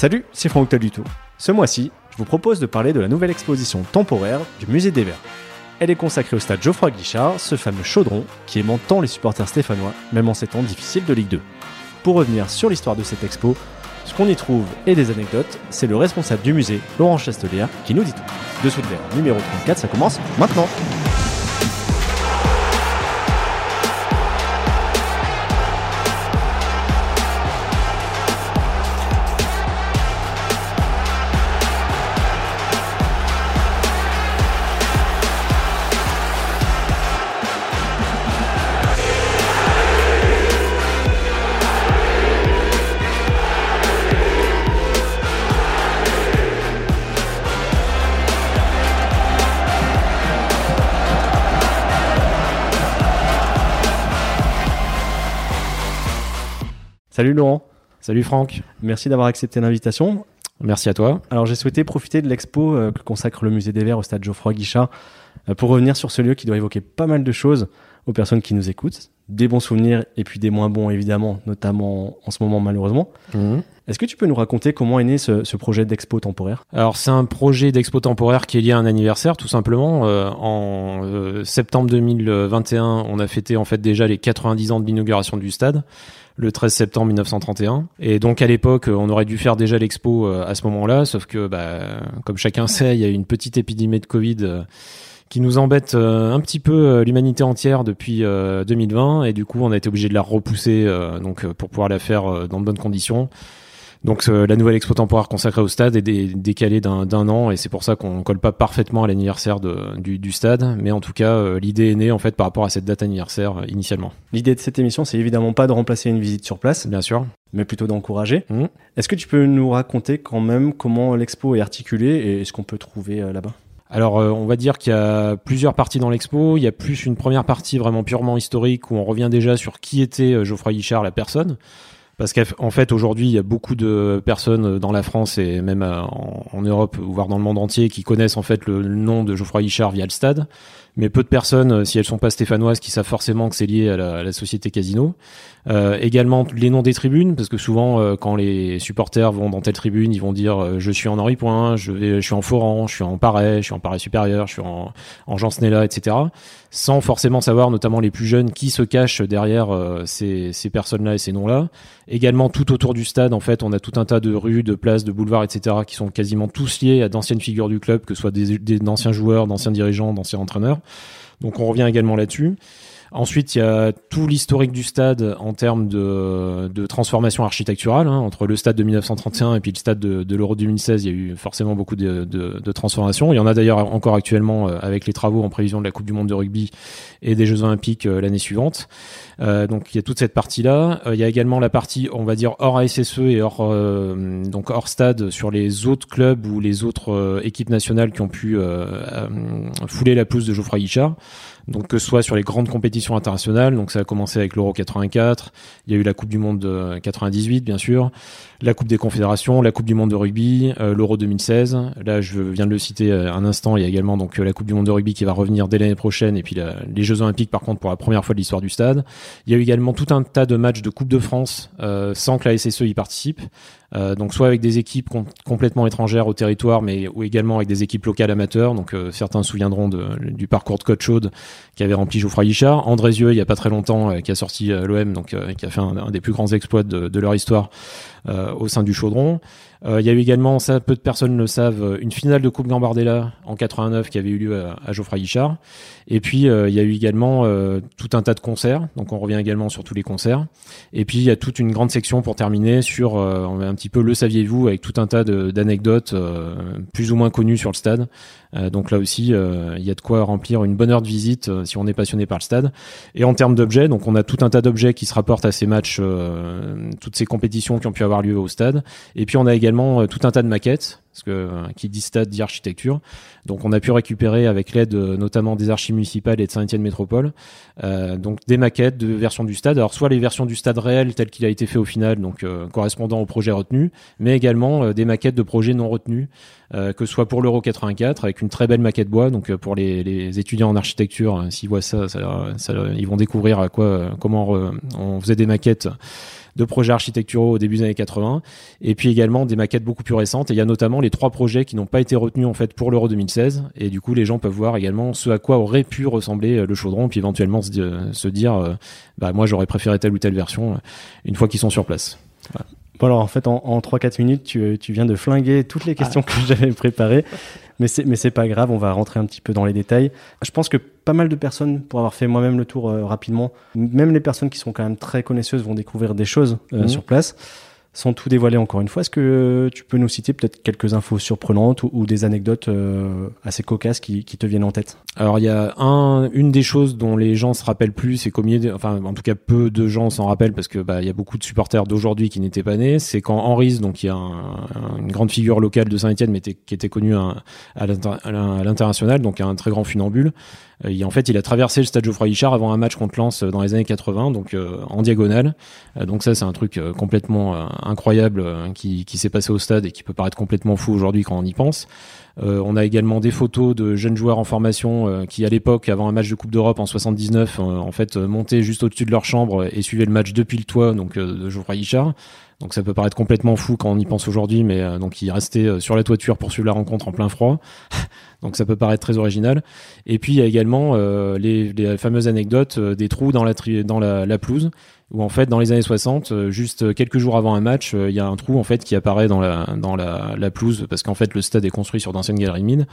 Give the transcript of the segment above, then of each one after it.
Salut, c'est Franck Taluto. Ce mois-ci, je vous propose de parler de la nouvelle exposition temporaire du Musée des Verts. Elle est consacrée au stade Geoffroy Guichard, ce fameux chaudron qui aimante tant les supporters stéphanois, même en ces temps difficiles de Ligue 2. Pour revenir sur l'histoire de cette expo, ce qu'on y trouve et des anecdotes, c'est le responsable du musée, Laurent Chastelière, qui nous dit tout. Dessous de verre numéro 34, ça commence maintenant. Salut Laurent. Salut Franck. Merci d'avoir accepté l'invitation. Merci à toi. Alors j'ai souhaité profiter de l'expo euh, que consacre le musée des Verts au stade Geoffroy Guichard euh, pour revenir sur ce lieu qui doit évoquer pas mal de choses aux personnes qui nous écoutent. Des bons souvenirs et puis des moins bons évidemment, notamment en ce moment malheureusement. Mhm. Est-ce que tu peux nous raconter comment est né ce, ce projet d'expo temporaire? Alors c'est un projet d'expo temporaire qui est lié à un anniversaire tout simplement. Euh, en septembre 2021, on a fêté en fait déjà les 90 ans de l'inauguration du stade le 13 septembre 1931. Et donc à l'époque, on aurait dû faire déjà l'expo euh, à ce moment-là, sauf que bah, comme chacun sait, il y a eu une petite épidémie de Covid euh, qui nous embête euh, un petit peu l'humanité entière depuis euh, 2020 et du coup on a été obligé de la repousser donc pour pouvoir la faire dans de bonnes conditions. Donc euh, la nouvelle expo temporaire consacrée au stade est dé- décalée d'un an et c'est pour ça qu'on colle pas parfaitement à l'anniversaire du, du stade, mais en tout cas euh, l'idée est née en fait par rapport à cette date anniversaire euh, initialement. L'idée de cette émission, c'est évidemment pas de remplacer une visite sur place, Bien sûr. mais plutôt d'encourager. Mhm. Est-ce que tu peux nous raconter quand même comment l'expo est articulée et ce qu'on peut trouver là-bas? Alors, on va dire qu'il y a plusieurs parties dans l'expo. Il y a plus une première partie vraiment purement historique où on revient déjà sur qui était Geoffroy Guichard, la personne. Parce qu'en fait, aujourd'hui, il y a beaucoup de personnes dans la France et même euh, en, en Europe, voire dans le monde entier, qui connaissent en fait le nom de Geoffroy Guichard via le stade. Mais peu de personnes, euh, si elles sont pas stéphanoises, qui savent forcément que c'est lié à la, à la société Casino. Euh, également les noms des tribunes, parce que souvent, euh, quand les supporters vont dans telle tribune, ils vont dire euh, je suis en Henri Point, je vais, je suis en Foran, je suis en Paray, je suis en Paray supérieur, je suis en, en Jean Snella, etc. Sans forcément savoir, notamment les plus jeunes, qui se cachent derrière euh, ces, ces personnes-là et ces noms-là. Également, tout autour du stade, en fait, on a tout un tas de rues, de places, de boulevards, etc., qui sont quasiment tous liés à d'anciennes figures du club, que ce soit des, des- d'anciens joueurs, d'anciens dirigeants, d'anciens entraîneurs. Donc, on revient également là-dessus. Ensuite, il y a tout l'historique du stade en termes de, de transformation architecturale. hein. Entre le stade de 1931 et puis le stade de, de l'Euro 2016, il y a eu forcément beaucoup de, de, transformations. Il y en a d'ailleurs encore actuellement euh, avec les travaux en prévision de la Coupe du Monde de rugby et des Jeux Olympiques euh, l'année suivante. Euh, donc il y a toute cette partie-là. Euh, il y a également la partie, on va dire, hors ASSE et hors, euh, donc hors stade sur les autres clubs ou les autres euh, équipes nationales qui ont pu fouler la pelouse de Geoffroy Guichard. Donc que ce soit sur les grandes compétitions internationales, donc ça a commencé avec l'Euro 84, il y a eu la Coupe du Monde de 98 bien sûr, la Coupe des Confédérations, la Coupe du Monde de rugby, euh, l'Euro 2016. Là, je viens de le citer euh, un instant. Il y a également donc euh, la Coupe du Monde de rugby qui va revenir dès l'année prochaine, et puis les Jeux Olympiques par contre pour la première fois de l'histoire du stade. Il y a eu également tout un tas de matchs de Coupe de France sans que la SSE y participe. Euh, donc soit avec des équipes com- complètement étrangères au territoire, mais ou également avec des équipes locales amateurs. Donc euh, certains se souviendront du parcours de Côte Chaude qui avait rempli Geoffroy Guichard. Andrézieux, il y a pas très longtemps, euh, qui a sorti l'OM, donc qui a fait un, des plus grands exploits de, de leur histoire au sein du Chaudron. Euh, il y a eu également, ça peu de personnes le savent, euh, une finale de Coupe Gambardella en 89 qui avait eu lieu à, à Geoffroy Guichard. Et puis euh, il y a eu également tout un tas de concerts, donc on revient également sur tous les concerts. Et puis il y a toute une grande section pour terminer sur un petit peu le saviez-vous avec tout un tas d'anecdotes plus ou moins connues sur le stade. Euh, donc là aussi euh, il y a de quoi remplir une bonne heure de visite euh, si on est passionné par le stade. Et en termes d'objets, donc on a tout un tas d'objets qui se rapportent à ces matchs, toutes ces compétitions qui ont pu avoir lieu au stade. Et puis on a également tout un tas de maquettes, parce que euh, qui dit stade dit architecture. Donc on a pu récupérer avec l'aide euh, notamment des archives municipales et de Saint-Étienne Métropole, euh, donc des maquettes de versions du stade. Alors soit les versions du stade réel tel qu'il a été fait au final, donc euh, correspondant au projet retenu, mais également euh, des maquettes de projets non retenus, euh, que ce soit pour l'Euro 84 avec une très belle maquette bois. Donc pour les, les étudiants en architecture, s'ils voient ça, ça, ça- ils vont découvrir à quoi, comment on faisait des maquettes de projets architecturaux au début des années 80, et puis également des maquettes beaucoup plus récentes. Et il y a notamment les trois projets qui n'ont pas été retenus en fait pour l'Euro 2016, et du coup les gens peuvent voir également ce à quoi aurait pu ressembler le chaudron, puis éventuellement se, dire, bah moi j'aurais préféré telle ou telle version une fois qu'ils sont sur place. Bon alors en fait en, en 3-4 minutes tu, tu, viens de flinguer toutes les questions ah. que j'avais préparées. Mais c'est, mais c'est pas grave, on va rentrer un petit peu dans les détails. Je pense que pas mal de personnes, pour avoir fait moi-même le tour euh, rapidement, même les personnes qui sont quand même très connaisseuses vont découvrir des choses euh, mhm. sur place sans tout dévoiler encore une fois, est-ce que tu peux nous citer peut-être quelques infos surprenantes ou, des anecdotes euh, assez cocasses qui, te viennent en tête? Alors il y a un, une des choses dont les gens se rappellent plus, c'est comme enfin en tout cas peu de gens s'en rappellent parce que bah il y a beaucoup de supporters d'aujourd'hui qui n'étaient pas nés. C'est quand Henri, donc il y a une grande figure locale de Saint-Étienne, mais qui était connu à, à l'international, donc un très grand funambule. Euh, en fait, il a traversé le stade Geoffroy Guichard avant un match contre Lens euh, dans les années 80, donc en diagonale. donc ça, c'est un truc complètement incroyable euh, qui, qui s'est passé au stade et qui peut paraître complètement fou aujourd'hui quand on y pense. Euh, on a également des photos de jeunes joueurs en formation euh, qui, à l'époque, avant un match de Coupe d'Europe en 79, en fait, montaient juste au-dessus de leur chambre et suivaient le match depuis le toit, donc de Geoffroy Guichard. Donc ça peut paraître complètement fou quand on y pense aujourd'hui, mais donc il restait sur la toiture pour suivre la rencontre en plein froid. donc ça peut paraître très original. Et puis il y a également les, les, fameuses anecdotes des trous dans la, dans la, la pelouse où en fait dans les années 60, euh, juste quelques jours avant un match, euh, il y a un trou en fait qui apparaît dans la dans la, la pelouse parce qu'en fait le stade est construit sur d'anciennes galeries mines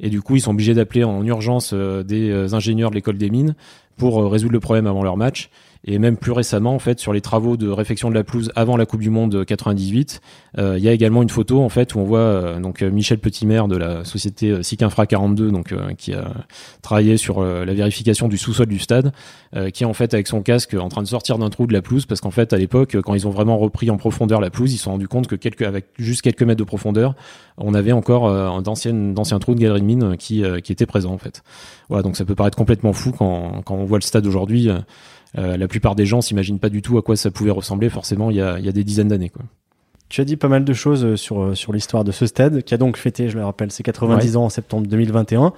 et du coup ils sont obligés d'appeler en urgence euh, des ingénieurs de l'école des mines pour résoudre le problème avant leur match et même plus récemment, en fait, sur les travaux de réfection de la pelouse avant la Coupe du Monde 98, euh, il y a également une photo en fait où on voit euh, donc euh, Michel Petitmer de la société SIC Infra 42, donc qui a travaillé sur la vérification du sous-sol du stade, qui est en fait avec son casque en train de sortir d'un trou de la pelouse parce qu'en fait à l'époque, quand ils ont vraiment repris en profondeur la pelouse, ils se sont rendus compte que quelques, avec juste quelques mètres de profondeur, on avait encore d'anciennes d'anciens trous de galerie de mine qui qui étaient présents en fait. Voilà, donc ça peut paraître complètement fou quand quand on voit le stade aujourd'hui. Euh, la plupart des gens s'imaginent pas du tout à quoi ça pouvait ressembler forcément il y a, il y a des dizaines d'années. Quoi. Tu as dit pas mal de choses euh, sur, euh, sur l'histoire de ce stade, qui a donc fêté, je le rappelle, ses 90 ans en septembre 2021.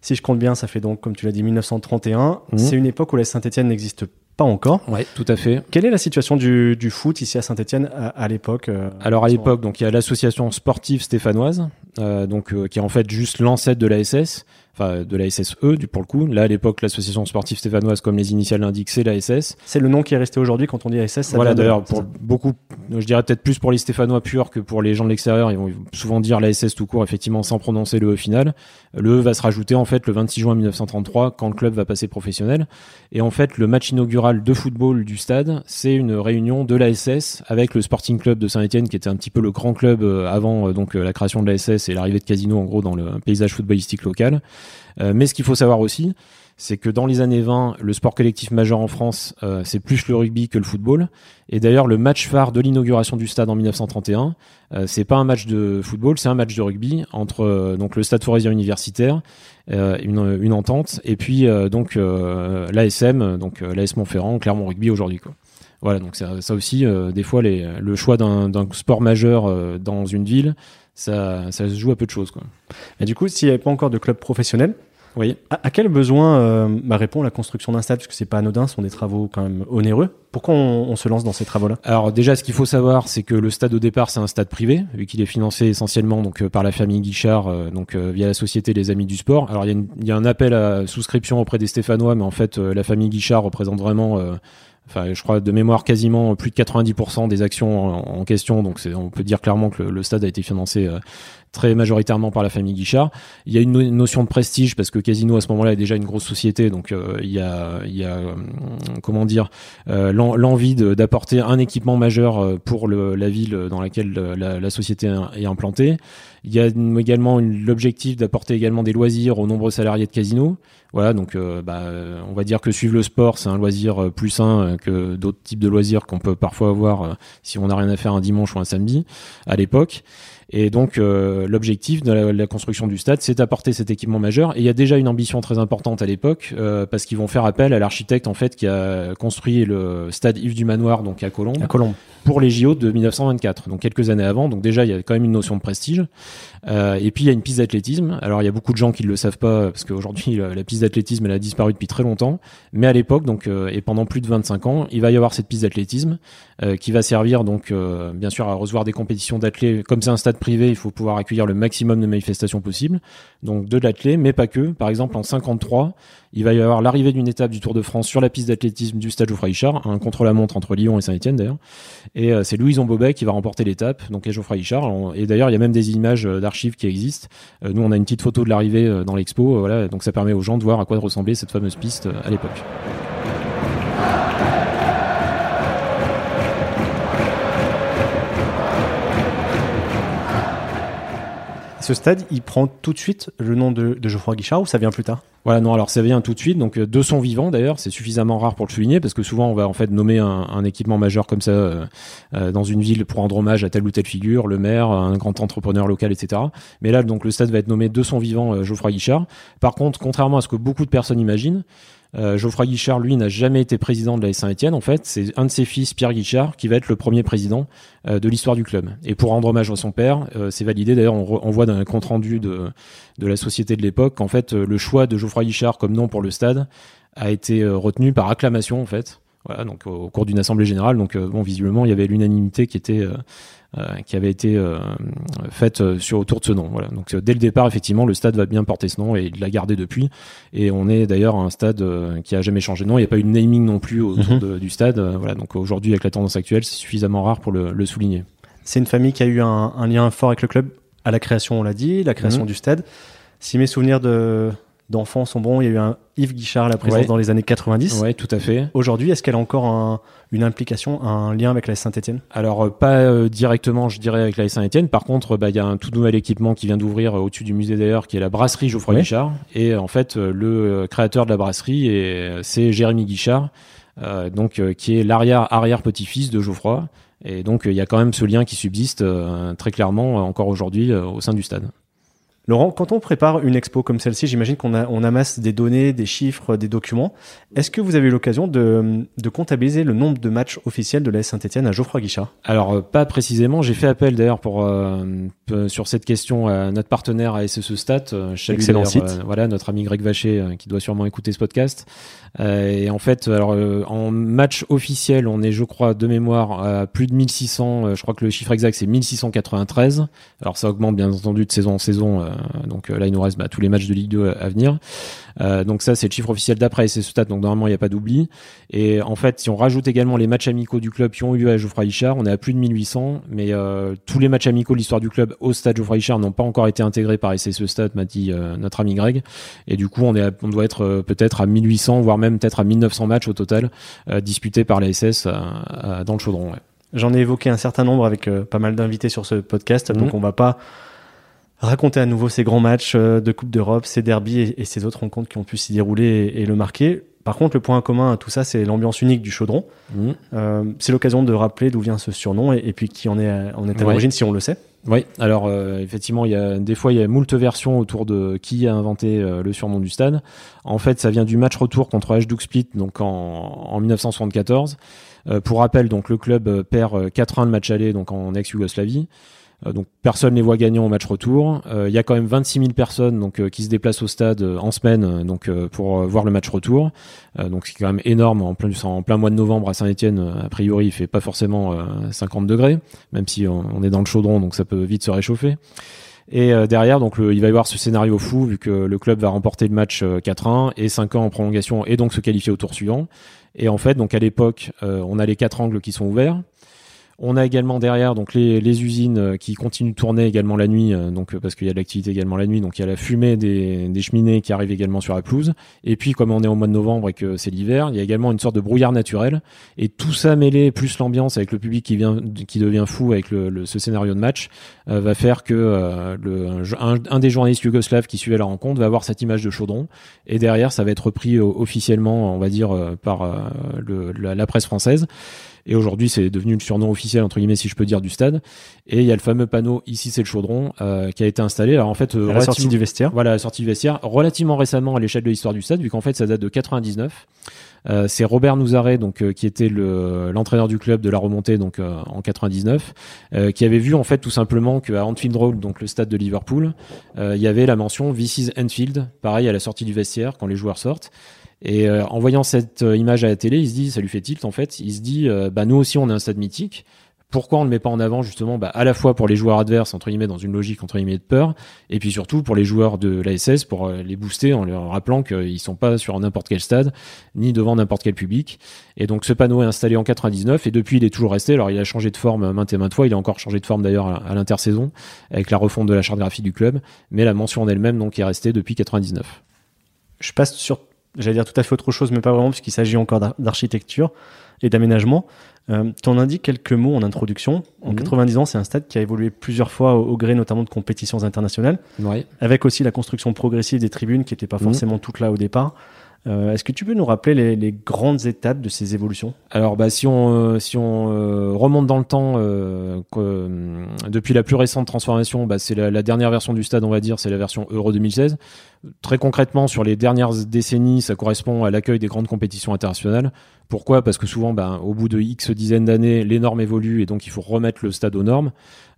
Si je compte bien, ça fait donc, comme tu l'as dit, 1931. Mmh. C'est une époque où la Saint-Etienne n'existe pas encore. Oui, tout à fait. Quelle est la situation du, du foot ici à Saint-Etienne à, l'époque Alors à l'époque, donc il y a l'association sportive stéphanoise, donc qui est en fait juste l'ancêtre de la SS enfin de la SSE du pour le coup. Là à l'époque l'association sportive stéphanoise comme les initiales l'indiquent c'est la SS. C'est le nom qui est resté aujourd'hui quand on dit SS. voilà d'ailleurs pour beaucoup, je dirais peut-être plus pour les Stéphanois purs que pour les gens de l'extérieur, ils vont souvent dire la SS tout court effectivement sans prononcer le E final. Le E va se rajouter en fait le 26 juin 1933 quand le club va passer professionnel. Et en fait le match inaugural de football du stade c'est une réunion de la SS avec le Sporting Club de Saint-Etienne qui était un petit peu le grand club euh, avant euh, donc euh, la création de la SS et l'arrivée de Casino en gros dans le paysage footballistique local. Mais ce qu'il faut savoir aussi, c'est que dans les années 20, le sport collectif majeur en France, euh, c'est plus le rugby que le football. Et d'ailleurs, le match phare de l'inauguration du stade en 1931, euh, c'est pas un match de football, c'est un match de rugby entre donc le Stade Forestier Universitaire, une, une, entente, et puis donc l'ASM, donc l'AS Montferrand, Clermont Rugby aujourd'hui. Quoi. Voilà, donc ça, ça aussi, des fois, les, le choix d'un sport majeur dans une ville, ça, ça se joue à peu de choses. Quoi. Et du coup, s'il n'y avait pas encore de club professionnel, oui. À, quel besoin euh, bah, répond la construction d'un stade? Parce que c'est pas anodin, ce sont des travaux quand même onéreux. Pourquoi on, se lance dans ces travaux-là? Alors déjà, ce qu'il faut savoir, c'est que le stade au départ, c'est un stade privé, vu qu'il est financé essentiellement donc euh, par la famille Guichard, euh, donc via la société Les Amis du Sport. Alors il y, y, a un appel à souscription auprès des Stéphanois, mais en fait, la famille Guichard représente vraiment enfin je crois de mémoire quasiment plus de 90% des actions en, question donc on peut dire clairement que le, stade a été financé euh, très majoritairement par la famille Guichard. Il y a une notion de prestige parce que Casino à ce moment-là est déjà une grosse société, donc euh, il y a, il y a euh, comment dire l'envie d'apporter un équipement majeur pour la ville dans laquelle la, société est implantée. Il y a également l'objectif d'apporter également des loisirs aux nombreux salariés de Casino. Voilà, donc euh, bah, on va dire que suivre le sport, c'est un loisir euh, plus sain euh, que d'autres types de loisirs qu'on peut parfois avoir si on n'a rien à faire un dimanche ou un samedi à l'époque. Et donc l'objectif de la, construction du stade, c'est d'apporter cet équipement majeur. Et il y a déjà une ambition très importante à l'époque parce qu'ils vont faire appel à l'architecte en fait qui a construit le stade Yves du Manoir donc à Colombes. À Colombes pour les JO de 1924, donc quelques années avant. Donc déjà, il y a quand même une notion de prestige. Euh, et puis il y a une piste d'athlétisme. Alors il y a beaucoup de gens qui ne le savent pas parce qu'aujourd'hui la piste d'athlétisme elle a disparu depuis très longtemps. Mais à l'époque, donc euh, et pendant plus de 25 ans, il va y avoir cette piste d'athlétisme euh, qui va servir donc euh, bien sûr à recevoir des compétitions d'athlètes. Comme c'est un stade privé, il faut pouvoir accueillir le maximum de manifestations possibles. Donc de l'athlète, mais pas que. Par exemple en 53, il va y avoir l'arrivée d'une étape du Tour de France sur la piste d'athlétisme du stade Geoffroy Richard, un contre-la-montre entre Lyon et Saint-Etienne d'ailleurs. Et c'est Louison Bobet qui va remporter l'étape, donc à Geoffroy Richard. Et d'ailleurs, il y a même des images d'archives qui existent. nous, on a une petite photo de l'arrivée dans l'expo, voilà. Donc ça permet aux gens de voir à quoi ressemblait cette fameuse piste à l'époque. Ce stade, il prend tout de suite le nom de, Geoffroy Guichard ou ça vient plus tard? Voilà, non, alors ça vient tout de suite. Donc, euh, de son vivant, d'ailleurs, c'est suffisamment rare pour le souligner parce que souvent, on va en fait nommer un, équipement majeur comme ça euh, euh, dans une ville pour rendre hommage à telle ou telle figure, le maire, un grand entrepreneur local, etc. Mais là, donc, le stade va être nommé de son vivant Geoffroy Guichard. Par contre, contrairement à ce que beaucoup de personnes imaginent, euh, Geoffroy Guichard, lui, n'a jamais été président de la Saint-Etienne. En fait, c'est un de ses fils, Pierre Guichard, qui va être le premier président euh, de l'histoire du club. Et pour rendre hommage à son père, euh, c'est validé. D'ailleurs, on, voit dans un compte rendu de, de la société de l'époque qu'en fait, le choix de Geoffroy Guichard comme nom pour le stade a été retenu par acclamation, en fait. Voilà, donc au cours d'une assemblée générale. Donc bon, visiblement, il y avait l'unanimité qui était euh, qui avait été euh, faite euh, sur autour de ce nom. Voilà. Donc dès le départ, effectivement, le stade va bien porter ce nom et il l'a gardé depuis. Et on est d'ailleurs un stade qui a jamais changé de nom. Il n'y a pas eu de naming non plus autour mhm. du stade. voilà. Donc aujourd'hui, avec la tendance actuelle, c'est suffisamment rare pour le, souligner. C'est une famille qui a eu un, lien fort avec le club à la création, on l'a dit, la création mhm. du stade. Si mes souvenirs de, d'enfants sont bons. Il y a eu un Yves Guichard, la présence dans les années 90. Oui, tout à fait. Aujourd'hui, est-ce qu'elle a encore une implication, un lien avec la Saint-Etienne Alors, euh, pas euh, directement, je dirais, avec la Saint-Etienne. Par contre, bah, il y a un tout nouvel équipement qui vient d'ouvrir euh, au-dessus du musée d'ailleurs, qui est la brasserie Geoffroy Guichard. Et en fait, le créateur de la brasserie, c'est Jérémy Guichard, donc, qui est l'arrière-arrière petit-fils de Geoffroy. Et donc, il y a quand même ce lien qui subsiste très clairement encore aujourd'hui au sein du stade. Laurent, quand on prépare une expo comme celle-ci, j'imagine qu'on on amasse des données, des chiffres, des documents. Est-ce que vous avez eu l'occasion de, comptabiliser le nombre de matchs officiels de la Saint-Etienne à Geoffroy Guichard? Alors, euh, pas précisément. J'ai fait appel d'ailleurs pour euh, sur cette question à notre partenaire à SSE Stat. Euh, Excellent site. voilà, notre ami Greg Vacher qui doit sûrement écouter ce podcast. et en fait, alors en match officiel, on est, je crois, de mémoire à plus de 1600. je crois que le chiffre exact c'est 1693. Alors ça augmente bien entendu de saison en saison euh, donc euh, là, il nous reste bah, tous les matchs de Ligue 2 à, venir. Euh, donc ça, c'est le chiffre officiel d'après ce stade. Donc normalement, il n'y a pas d'oubli. Et en fait, si on rajoute également les matchs amicaux du club qui ont eu lieu à Geoffroy Richard, on est à plus de 1800. Mais tous les matchs amicaux de l'histoire du club au stade Geoffroy Richard n'ont pas encore été intégrés par SSE Stade, m'a dit notre ami Greg. Et du coup, on, est on doit être peut-être à 1800, voire même peut-être à 1900 matchs au total disputés par la SS dans le chaudron. J'en ai évoqué un certain nombre avec pas mal d'invités sur ce podcast, donc mmh. on va pas raconter à nouveau ces grands matchs euh, de Coupe d'Europe, ces derbies et, ces autres rencontres qui ont pu s'y dérouler et, le marquer. Par contre, le point commun à tout ça, c'est l'ambiance unique du chaudron. Mmh. Euh, c'est l'occasion de rappeler d'où vient ce surnom et, puis qui en est, en est à l'origine, si on le sait. Oui, alors euh, effectivement, il y a des fois il y a moult versions autour de qui a inventé le surnom du stade. En fait, ça vient du match retour contre Hajduk Split, donc en, en 1974. pour rappel, donc le club perd 4-1 le match aller, donc en ex-Yougoslavie. Euh, donc personne ne les voit gagnants au match retour. Euh, il y a quand même 26 000 personnes donc euh, qui se déplacent au stade en semaine donc pour voir le match retour. donc c'est quand même énorme en plein, en plein mois de novembre à Saint-Etienne. A priori, il fait pas forcément 50 degrés, même si on, est dans le chaudron, donc ça peut vite se réchauffer. Et derrière, donc il va y avoir ce scénario fou vu que le club va remporter le match 4-1 et 5 ans en prolongation et donc se qualifier au tour suivant. Et en fait, donc à l'époque, on a les quatre angles qui sont ouverts. On a également derrière donc les, les, usines euh, qui continuent de tourner également la nuit, euh, donc euh, parce qu'il y a de l'activité également la nuit, donc il y a la fumée des, des, cheminées qui arrive également sur la pelouse. Et puis comme on est au mois de novembre et que c'est l'hiver, il y a également une sorte de brouillard naturel. Et tout ça mêlé plus l'ambiance avec le public qui vient, qui devient fou avec le, ce scénario de match, va faire que le, un, des journalistes yougoslaves qui suivait la rencontre va avoir cette image de chaudron. Et derrière, ça va être repris officiellement, on va dire, par le, la, la, presse française. Et aujourd'hui, c'est devenu le surnom officiel entre guillemets, si je peux dire, du stade. Et il y a le fameux panneau ici, c'est le chaudron, qui a été installé. Alors en fait, à la sortie du vestiaire. Voilà, la sortie du vestiaire, relativement récemment à l'échelle de l'histoire du stade, vu qu'en fait, ça date de 99. Euh, c'est Robert Nouzaret, donc euh, qui était l'entraîneur du club de la remontée, donc euh, en 99, qui avait vu en fait tout simplement qu'à Anfield Road, donc le stade de Liverpool, il y avait la mention This is Anfield, pareil à la sortie du vestiaire quand les joueurs sortent. Et en voyant cette image à la télé, il se dit, ça lui fait tilt en fait. Il se dit, bah nous aussi on a un stade mythique. Pourquoi on ne met pas en avant justement bah, à la fois pour les joueurs adverses entre guillemets dans une logique entre guillemets de peur et puis surtout pour les joueurs de la SS pour euh, les booster en leur rappelant qu'ils sont pas sur n'importe quel stade ni devant n'importe quel public. Et donc ce panneau est installé en 99 et depuis il est toujours resté. Alors il a changé de forme maintes et maintes fois. Il a encore changé de forme d'ailleurs à, l'intersaison avec la refonte de la charte graphique du club. Mais la mention en elle-même donc est restée depuis 99 je passe sur j'allais dire tout à fait autre chose mais pas vraiment puisqu'il s'agit encore d'architecture et d'aménagement euh, tu en indiques quelques mots en introduction. En 90 mhm. ans, c'est un stade qui a évolué plusieurs fois au, gré notamment de compétitions internationales, avec aussi la construction progressive des tribunes qui n'étaient pas mhm. forcément toutes là au départ. Euh, est-ce que tu peux nous rappeler les, grandes étapes de ces évolutions? Alors, bah, si on, euh, si on euh, remonte dans le temps, depuis la plus récente transformation, bah, c'est la, dernière version du stade, on va dire, c'est la version Euro 2016. Très concrètement, sur les dernières décennies, ça correspond à l'accueil des grandes compétitions internationales. Pourquoi? Parce que souvent, bah, au bout de X dizaines d'années, les normes évoluent et donc il faut remettre le stade aux normes.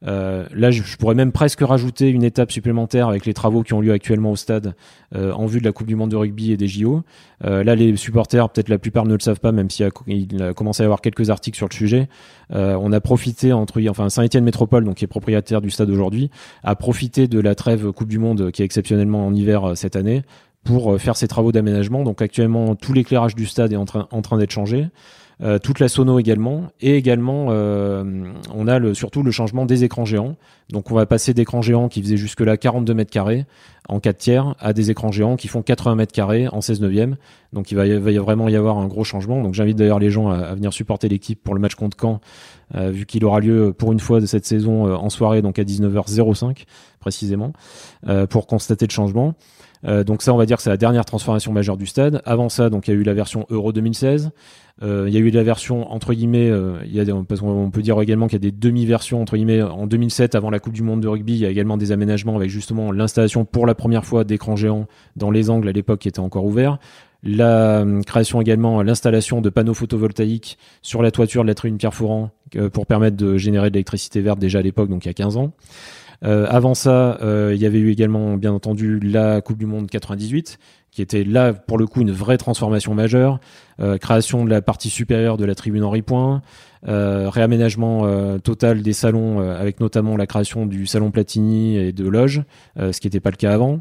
Euh, là, je, pourrais même presque rajouter une étape supplémentaire avec les travaux qui ont lieu actuellement au stade euh, en vue de la Coupe du Monde de rugby et des JO. Euh, là, les supporters, peut-être la plupart ne le savent pas, même s'il a, commencé à y avoir quelques articles sur le sujet. on a profité entre, enfin, Saint-Étienne Métropole, donc qui est propriétaire du stade aujourd'hui, a profité de la trêve Coupe du Monde qui est exceptionnellement en hiver cette année pour faire ses travaux d'aménagement. Donc actuellement, tout l'éclairage du stade est en train d'être changé. Euh, toute la sono également, et également euh, on a surtout le changement des écrans géants. Donc on va passer d'écrans géants qui faisaient jusque-là 42 mètres carrés en 4 tiers à des écrans géants qui font 80 mètres carrés en 16 neuvième. Donc il va, y, vraiment y avoir un gros changement. Donc j'invite d'ailleurs les gens à, venir supporter l'équipe pour le match contre Caen, euh, vu qu'il aura lieu pour une fois de cette saison en soirée, donc à 19h05 précisément, pour constater le changement. Donc ça, on va dire que c'est la dernière transformation majeure du stade. Avant ça, donc il y a eu la version Euro 2016. Euh, il y a eu la version entre guillemets, euh, y a des, parce qu'on peut dire également qu'il y a des demi-versions entre guillemets. En 2007, avant la Coupe du Monde de rugby, il y a également des aménagements avec justement l'installation pour la première fois d'écrans géants dans les angles à l'époque qui étaient encore ouverts. La euh, création également, l'installation de panneaux photovoltaïques sur la toiture de la tribune Pierre Fourant pour permettre de générer de l'électricité verte déjà à l'époque, donc il y a 15 ans. Euh, avant ça, euh, il y avait eu également, bien entendu, la Coupe du Monde 98, qui était là pour le coup une vraie transformation majeure, euh, création de la partie supérieure de la tribune Henri Point, euh, réaménagement euh, total des salons euh, avec notamment la création du salon Platini et de loges, ce qui n'était pas le cas avant.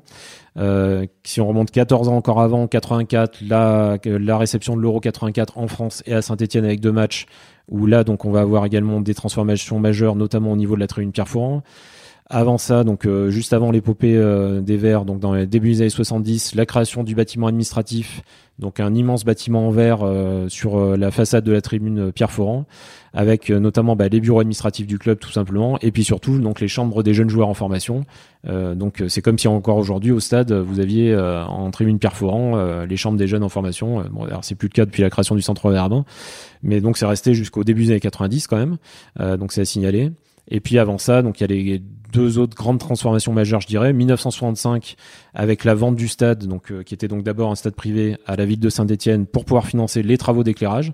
si on remonte 14 ans encore avant, 84, la, la réception de l'Euro 84 en France et à Saint-Etienne avec deux matchs, où là donc on va avoir également des transformations majeures, notamment au niveau de la tribune Pierre Fourant. Avant ça, donc euh, juste avant l'épopée euh, des Verts, donc dans les débuts des années 70, la création du bâtiment administratif, donc un immense bâtiment en verre euh, sur la façade de la tribune Pierre Foran, avec notamment bah, les bureaux administratifs du club tout simplement, et puis surtout donc les chambres des jeunes joueurs en formation. donc c'est comme si encore aujourd'hui au stade vous aviez en tribune Pierre Foran les chambres des jeunes en formation. bon, alors c'est plus le cas depuis la création du centre Verdun, mais donc c'est resté jusqu'au début des années 90 quand même. donc c'est à signaler. Et puis avant ça, donc il y a les deux autres grandes transformations majeures, je dirais. 1965 avec la vente du stade, donc euh, qui était donc d'abord un stade privé à la ville de Saint-Étienne pour pouvoir financer les travaux d'éclairage.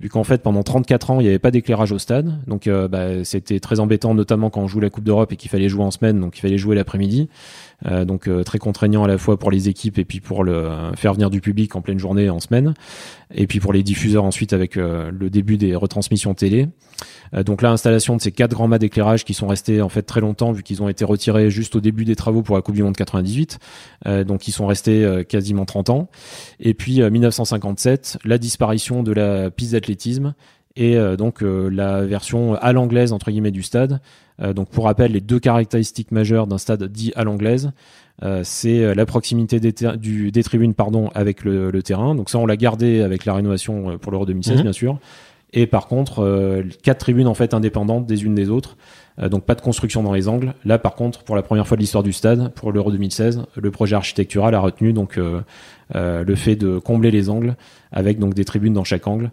Vu qu'en fait pendant 34 ans il n'y avait pas d'éclairage au stade, donc euh, bah, c'était très embêtant, notamment quand on joue la Coupe d'Europe et qu'il fallait jouer en semaine, donc il fallait jouer l'après-midi. Euh, donc euh, très contraignant à la fois pour les équipes et puis pour le faire venir du public en pleine journée en semaine et puis pour les diffuseurs ensuite avec euh, le début des retransmissions télé. donc là installation de ces quatre grands mâts d'éclairage qui sont restés en fait très longtemps vu qu'ils ont été retirés juste au début des travaux pour la Coupe du Monde 98. donc ils sont restés quasiment 30 ans. Et puis 1957, la disparition de la piste d'athlétisme et donc la version à l'anglaise entre guillemets du stade euh, donc pour rappel, les deux caractéristiques majeures d'un stade dit à l'anglaise, euh, c'est euh, la proximité des, du, des tribunes pardon, avec le, le, terrain. Donc ça, on l'a gardé avec la rénovation euh, pour l'Euro 2016, mhm. bien sûr. Et par contre, quatre tribunes en fait indépendantes des unes des autres. donc pas de construction dans les angles. Là, par contre, pour la première fois de l'histoire du stade, pour l'Euro 2016, le projet architectural a retenu donc le fait de combler les angles avec donc des tribunes dans chaque angle.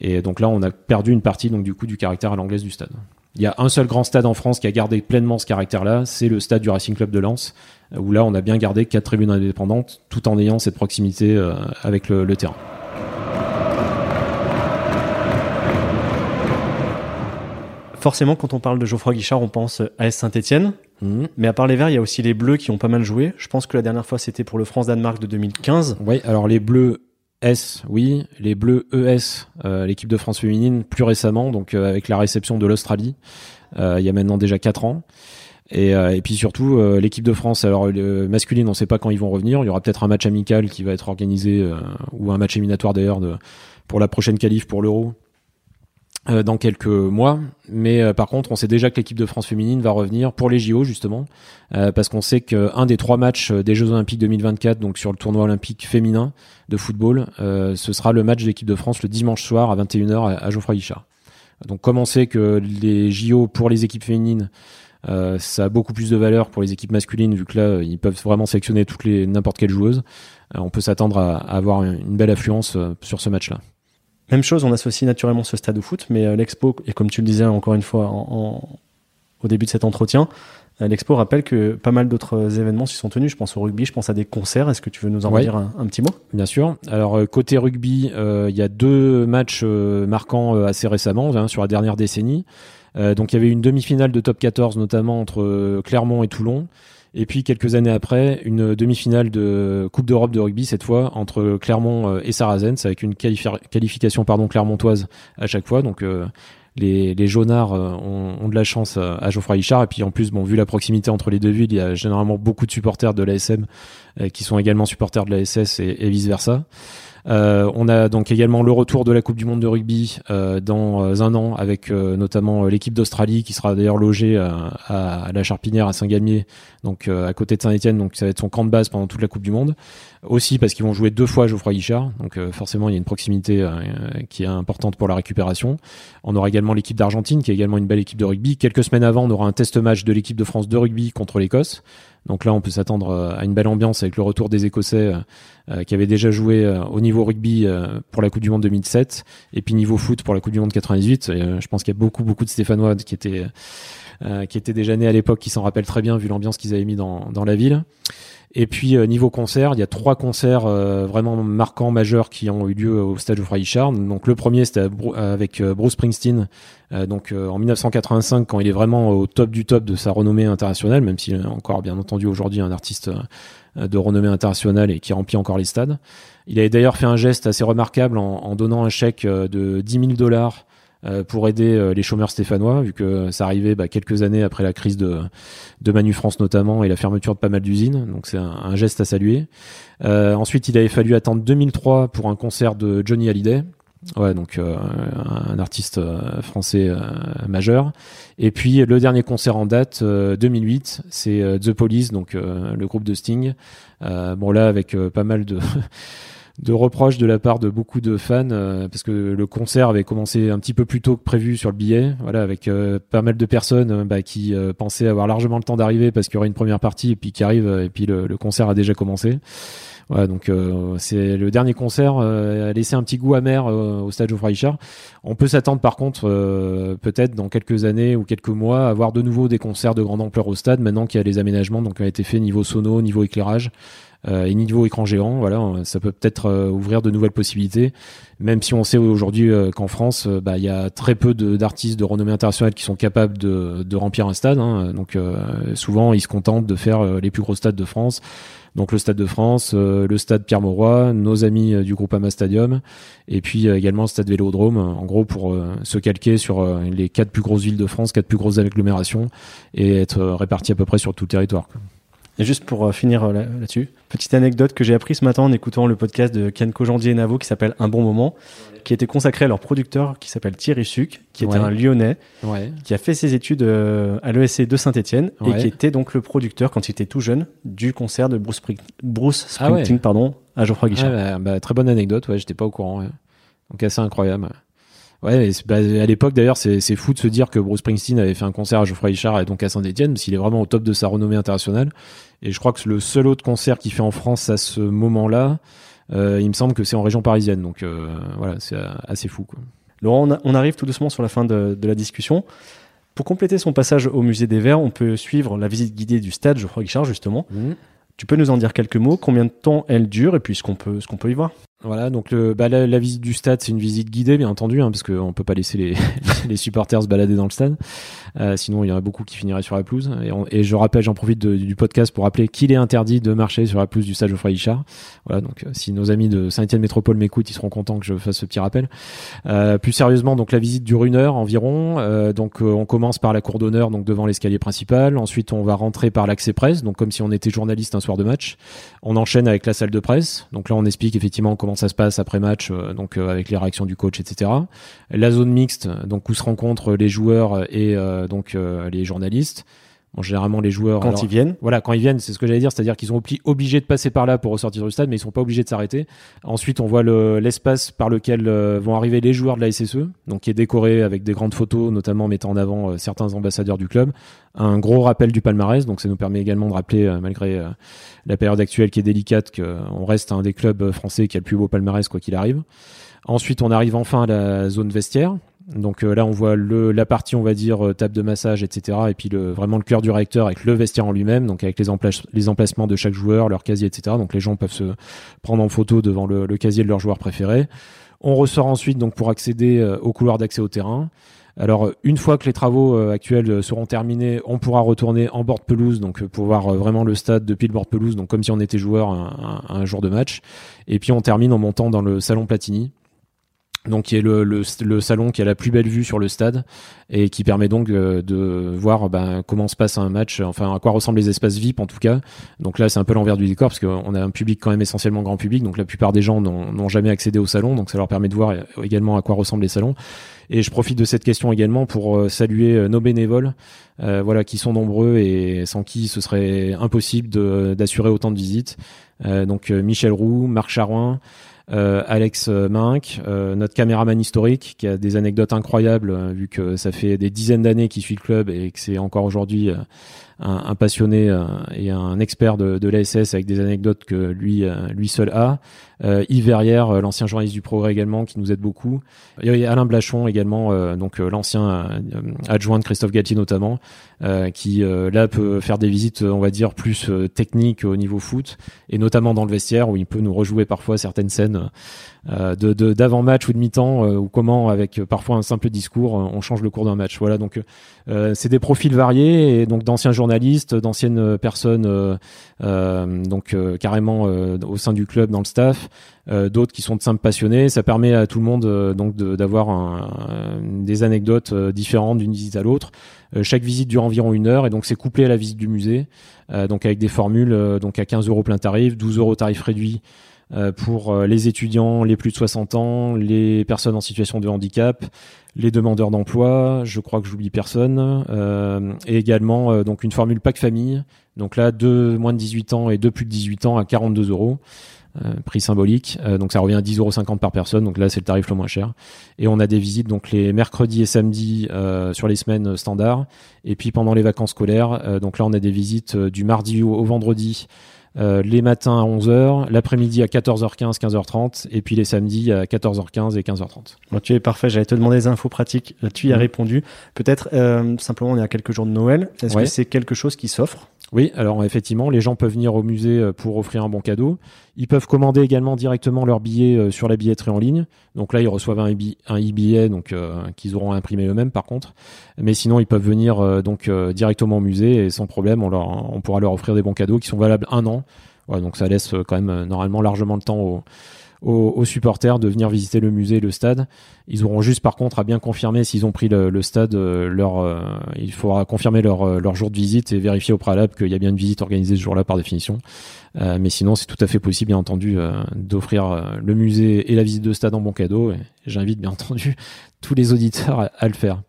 Et donc là, on a perdu une partie donc du coup du caractère à l'anglaise du stade. Il y a un seul grand stade en France qui a gardé pleinement ce caractère-là, c'est le stade du Racing Club de Lens, où là on a bien gardé quatre tribunes indépendantes, tout en ayant cette proximité euh, avec le, terrain. Forcément, quand on parle de Geoffroy Guichard, on pense à S Saint-Etienne. Mhm. Mais à part les Verts, il y a aussi les Bleus qui ont pas mal joué. Je pense que la dernière fois, c'était pour le France-Danemark de 2015. Oui, alors les Bleus S, oui. Les Bleus ES, euh, l'équipe de France féminine, plus récemment, donc euh, avec la réception de l'Australie, euh, il y a maintenant déjà 4 ans. Et, et puis surtout, l'équipe de France, alors masculine, on ne sait pas quand ils vont revenir. Il y aura peut-être un match amical qui va être organisé, ou un match éliminatoire d'ailleurs, pour la prochaine qualif pour l'Euro. Euh, dans quelques mois. Mais euh, par contre, on sait déjà que l'équipe de France féminine va revenir pour les JO justement, euh, parce qu'on sait qu'un des trois matchs des Jeux Olympiques 2024, donc sur le tournoi olympique féminin de football, ce sera le match de l'équipe de France le dimanche soir à 21h à, Geoffroy Guichard. Donc comme on sait que les JO pour les équipes féminines ça a beaucoup plus de valeur pour les équipes masculines vu que là ils peuvent vraiment sélectionner toutes les n'importe quelle joueuse. on peut s'attendre à, avoir une belle affluence sur ce match-là. Même chose, on associe naturellement ce stade au foot, mais euh, l'expo, et comme tu le disais encore une fois au début de cet entretien, euh, l'expo rappelle que pas mal d'autres événements s'y sont tenus. Je pense au rugby, je pense à des concerts. Est-ce que tu veux nous en dire un, petit mot? Bien sûr. Alors euh, côté rugby, il y a deux matchs marquants assez récemment, hein, sur la dernière décennie. donc il y avait une demi-finale de top 14 notamment entre Clermont et Toulon. Et puis quelques années après, une demi-finale de Coupe d'Europe de rugby cette fois entre Clermont euh, et Saracens avec une qualification pardon clermontoise à chaque fois. Donc euh, les, les jaunards euh, ont, de la chance à Geoffroy Richard et puis en plus bon vu la proximité entre les deux villes, il y a généralement beaucoup de supporters de l'ASM qui sont également supporters de l'ASS et, et vice versa. Euh, on a donc également le retour de la Coupe du Monde de rugby euh, dans euh, un an avec notamment l'équipe d'Australie qui sera d'ailleurs logée à, la Charpinière à Saint-Galmier, donc à côté de Saint-Etienne, donc ça va être son camp de base pendant toute la Coupe du Monde. Aussi parce qu'ils vont jouer deux fois Geoffroy Guichard, donc forcément il y a une proximité qui est importante pour la récupération. On aura également l'équipe d'Argentine qui est également une belle équipe de rugby. Quelques semaines avant, on aura un test match de l'équipe de France de rugby contre l'Écosse. Donc là, on peut s'attendre euh, à une belle ambiance avec le retour des Écossais euh, euh, qui avaient déjà joué au niveau rugby pour la Coupe du Monde 2007 et puis niveau foot pour la Coupe du Monde 98. je pense qu'il y a beaucoup beaucoup de Stéphanois qui étaient qui étaient déjà nés à l'époque, qui s'en rappellent très bien vu l'ambiance qu'ils avaient mis dans, dans la ville. Et puis euh, niveau concert, il y a trois concerts euh, vraiment marquants, majeurs qui ont eu lieu au stade Geoffroy Guichard. Donc le premier c'était avec euh, Bruce Springsteen, donc en 1985 quand il est vraiment au top du top de sa renommée internationale, même s'il est encore bien entendu aujourd'hui un artiste de renommée internationale et qui remplit encore les stades. Il avait d'ailleurs fait un geste assez remarquable en, en donnant un chèque de 10 000 dollars pour aider euh, les chômeurs stéphanois, vu que ça arrivait bah, quelques années après la crise de, de Manu France notamment et la fermeture de pas mal d'usines. Donc c'est un, geste à saluer. Euh, ensuite, il avait fallu attendre 2003 pour un concert de Johnny Hallyday. Ouais, donc un artiste français majeur. Et puis le dernier concert en date, 2008, c'est The Police, donc le groupe de Sting. bon là, avec pas mal de de reproches de la part de beaucoup de fans euh, parce que le concert avait commencé un petit peu plus tôt que prévu sur le billet voilà avec euh, pas mal de personnes euh, bah, qui pensaient avoir largement le temps d'arriver parce qu'il y aurait une première partie et puis qui arrive et puis le, concert a déjà commencé voilà, donc c'est le dernier concert a laissé un petit goût amer au stade Geoffroy Richard. On peut s'attendre par contre peut-être dans quelques années ou quelques mois à avoir de nouveau des concerts de grande ampleur au stade maintenant qu'il y a les aménagements donc qui ont été faits niveau sono, niveau éclairage et niveau écran géant, voilà, ça peut peut-être euh, ouvrir de nouvelles possibilités. Même si on sait aujourd'hui euh, qu'en France, bah, il y a très peu d'artistes de, renommée internationale qui sont capables de, de remplir un stade. Hein. Donc souvent, ils se contentent de faire les plus gros stades de France. Donc le Stade de France, le Stade Pierre Mauroy, nos amis du groupe Ama Stadium, et puis également le Stade Vélodrome, en gros pour se calquer sur les quatre plus grosses villes de France, quatre plus grosses agglomérations, et être répartis à peu près sur tout le territoire. Et juste pour euh, finir euh, là-dessus, petite anecdote que j'ai appris ce matin en écoutant le podcast de Ken Jandier et Navo qui s'appelle Un bon moment, qui était consacré à leur producteur qui s'appelle Thierry Suc, qui était un Lyonnais, qui a fait ses études euh, à l'ESC de Saint-Etienne et qui était donc le producteur quand il était tout jeune du concert de Bruce, Bruce ah Springsteen pardon, à Geoffroy Guichard. Ah bah, très bonne anecdote, ouais, j'étais pas au courant. Donc assez incroyable. Ouais, bah, à l'époque d'ailleurs, c'est fou de se dire que Bruce Springsteen avait fait un concert à Geoffroy Richard et donc à Saint-Etienne, parce qu'il est vraiment au top de sa renommée internationale. Et je crois que le seul autre concert qu'il fait en France à ce moment-là, euh, il me semble que c'est en région parisienne. Donc euh, voilà, c'est assez fou. Quoi. Laurent, on, arrive tout doucement sur la fin de, la discussion. Pour compléter son passage au musée des Verts, on peut suivre la visite guidée du stade Geoffroy Richard justement. Mmh. Tu peux nous en dire quelques mots Combien de temps elle dure et puis ce qu'on peut, ce qu'on peut y voir voilà, donc le, bah, la, visite du stade, c'est une visite guidée, bien entendu, hein, parce qu'on peut pas laisser les, les, supporters se balader dans le stade. Euh, sinon, il y en a beaucoup qui finiraient sur la pelouse. Et, et je rappelle, j'en profite du podcast pour rappeler qu'il est interdit de marcher sur la pelouse du stade Geoffroy Guichard. Voilà, donc euh, si nos amis de Saint-Étienne Métropole m'écoutent, ils seront contents que je fasse ce petit rappel. Euh, plus sérieusement, donc la visite dure une heure environ. Euh, donc on commence par la cour d'honneur, donc devant l'escalier principal. Ensuite, on va rentrer par l'accès presse, donc comme si on était journaliste un soir de match. On enchaîne avec la salle de presse. Donc là, on explique effectivement comment ça se passe après match euh, donc euh, avec les réactions du coach, etc. La zone mixte, donc où se rencontrent les joueurs et euh, donc les journalistes. Bon, généralement, les joueurs. Quand ils viennent. Voilà, quand ils viennent, c'est ce que j'allais dire, c'est-à-dire qu'ils sont obligés de passer par là pour ressortir du stade, mais ils sont pas obligés de s'arrêter. Ensuite, on voit l'espace par lequel vont arriver les joueurs de la SSE, donc qui est décoré avec des grandes photos, notamment mettant en avant certains ambassadeurs du club. Un gros rappel du palmarès, donc ça nous permet également de rappeler, malgré la période actuelle qui est délicate, qu'on reste un des clubs français qui a le plus beau palmarès quoi qu'il arrive. Ensuite, on arrive enfin à la zone vestiaire. Donc euh, là, on voit la partie, on va dire, euh, table de massage, etc. Et puis le, vraiment le cœur du réacteur avec le vestiaire en lui-même, donc avec les, emplacements de chaque joueur, leur casier, etc. Donc les gens peuvent se prendre en photo devant le, casier de leur joueur préféré. On ressort ensuite donc pour accéder euh, au couloir d'accès au terrain. Alors, une fois que les travaux actuels seront terminés, on pourra retourner en bord pelouse, donc pour voir vraiment le stade depuis le bord pelouse, donc comme si on était joueur un, jour de match. Et puis on termine en montant dans le salon Platini, donc qui est le, le, salon qui a la plus belle vue sur le stade et qui permet donc de voir ben, comment se passe un match, enfin à quoi ressemblent les espaces VIP en tout cas. Donc là c'est un peu l'envers du décor parce qu'on a un public quand même essentiellement grand public, donc la plupart des gens n'ont jamais accédé au salon, donc ça leur permet de voir également à quoi ressemblent les salons. Et je profite de cette question également pour euh, saluer euh, nos bénévoles, euh, voilà, qui sont nombreux et sans qui ce serait impossible d'assurer autant de visites. donc Michel Roux, Marc Charouin, Alex Minck, notre caméraman historique qui a des anecdotes incroyables vu que ça fait des dizaines d'années qu'il suit le club et que c'est encore aujourd'hui un, passionné euh, et un expert de, de l'ASS avec des anecdotes que lui, euh, lui seul a. Euh, Yves Verrière, l'ancien journaliste du Progrès également, qui nous aide beaucoup. A Alain Blachon également, donc l'ancien adjoint de Christophe Galtier notamment, qui là peut faire des visites, on va dire, plus techniques au niveau foot, et notamment dans le vestiaire où il peut nous rejouer parfois certaines scènes de d'avant-match ou de mi-temps, ou comment avec parfois un simple discours, on change le cours d'un match. Voilà, donc c'est des profils variés et donc d'anciens journalistes journalistes, d'anciennes personnes, euh, euh, donc euh, carrément au sein du club, dans le staff, d'autres qui sont de simples passionnés. Ça permet à tout le monde donc d'avoir des anecdotes différentes d'une visite à l'autre. chaque visite dure environ une heure et donc c'est couplé à la visite du musée, donc avec des formules donc à 15 euros plein tarif, 12 euros tarif réduit pour les étudiants, les plus de 60 ans, les personnes en situation de handicap, les demandeurs d'emploi, je crois que j'oublie personne, euh, et également euh, donc une formule pack famille, donc là deux moins de 18 ans et deux plus de 18 ans à 42 euros. Euh, prix symbolique, donc ça revient à 10,50 euros par personne, donc là c'est le tarif le moins cher. Et on a des visites donc les mercredis et samedis sur les semaines standards, et puis pendant les vacances scolaires, donc là on a des visites du mardi au vendredi euh, les matins à 11h, l'après-midi à 14h15, 15h30, et puis les samedis à 14h15 et 15h30. tu es parfait, j'allais te demander des infos pratiques, tu y as mhm. répondu. Peut-être euh, simplement, on est à quelques jours de Noël, est-ce que c'est quelque chose qui s'offre? Oui, alors effectivement, les gens peuvent venir au musée euh, pour offrir un bon cadeau. Ils peuvent commander également directement leur billet euh, sur la billetterie en ligne. Donc là, ils reçoivent un e-billet donc euh, qu'ils auront imprimé eux-mêmes par contre. Mais sinon, ils peuvent venir donc directement au musée et sans problème, on, leur, on pourra leur offrir des bons cadeaux qui sont valables un an. donc ça laisse quand même normalement largement le temps aux aux, supporters de venir visiter le musée et le stade. Ils auront juste par contre à bien confirmer s'ils ont pris le, stade, euh, leur, euh, il faudra confirmer leur, euh, leur jour de visite et vérifier au préalable qu'il y a bien une visite organisée ce jour-là par définition. mais sinon, c'est tout à fait possible, bien entendu, d'offrir le musée et la visite de stade en bon cadeau. J'invite bien entendu tous les auditeurs à, le faire.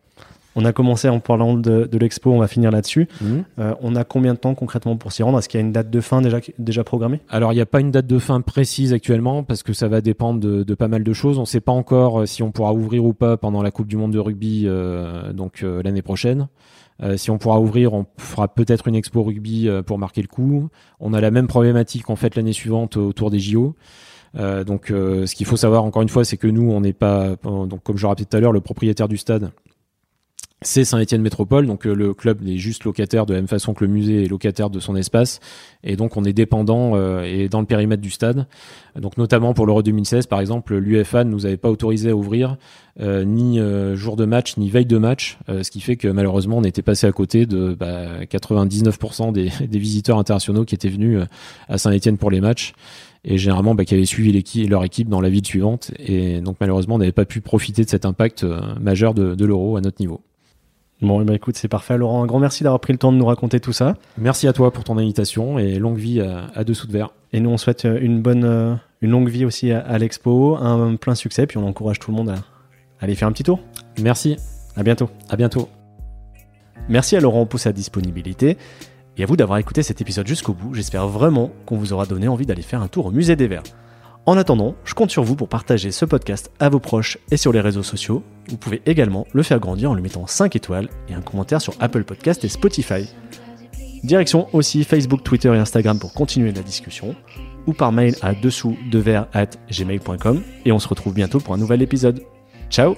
On a commencé en parlant de, de l'expo, on va finir là-dessus. Mhm. Euh, on a combien de temps concrètement pour s'y rendre? Est-ce qu'il y a une date de fin déjà, déjà programmée? Alors, il n'y a pas une date de fin précise actuellement parce que ça va dépendre de, de pas mal de choses. On ne sait pas encore euh, si on pourra ouvrir ou pas pendant la Coupe du Monde de rugby euh, donc euh, l'année prochaine. Euh, si on pourra ouvrir, on fera peut-être une expo rugby euh, pour marquer le coup. On a la même problématique en fait l'année suivante autour des JO. Euh, donc, ce qu'il faut savoir encore une fois, c'est que nous, on n'est pas, donc comme je le rappelais tout à l'heure, le propriétaire du stade, c'est Saint-Étienne Métropole. Donc, euh, le club est juste locataire de la même façon que le musée est locataire de son espace, et donc on est dépendant euh, et dans le périmètre du stade. Donc, notamment pour l'Euro 2016, par exemple, l'UEFA ne nous avait pas autorisé à ouvrir euh, ni jour de match ni veille de match, ce qui fait que malheureusement on était passé à côté de bah, 99% des, des visiteurs internationaux qui étaient venus à Saint-Étienne pour les matchs et généralement bah, qui avaient suivi l'équipe, leur équipe dans la ville suivante et donc malheureusement on n'avait pas pu profiter de cet impact majeur de l'euro à notre niveau. Bon, eh ben, écoute, c'est parfait. Laurent, un grand merci d'avoir pris le temps de nous raconter tout ça. Merci à toi pour ton invitation et longue vie à, à Dessous de Verre. Et nous, on souhaite euh, une bonne, euh, une longue vie aussi à, à l'expo, un plein succès, puis on encourage tout le monde à, à aller faire un petit tour. Merci, À bientôt. à bientôt. Merci à Laurent pour sa disponibilité et à vous d'avoir écouté cet épisode jusqu'au bout. J'espère vraiment qu'on vous aura donné envie d'aller faire un tour au musée des Verts. En attendant, je compte sur vous pour partager ce podcast à vos proches et sur les réseaux sociaux. Vous pouvez également le faire grandir en lui mettant 5 étoiles et un commentaire sur Apple Podcast et Spotify. Direction aussi Facebook, Twitter et Instagram pour continuer la discussion ou par mail à dessous de at gmail.com et on se retrouve bientôt pour un nouvel épisode. Ciao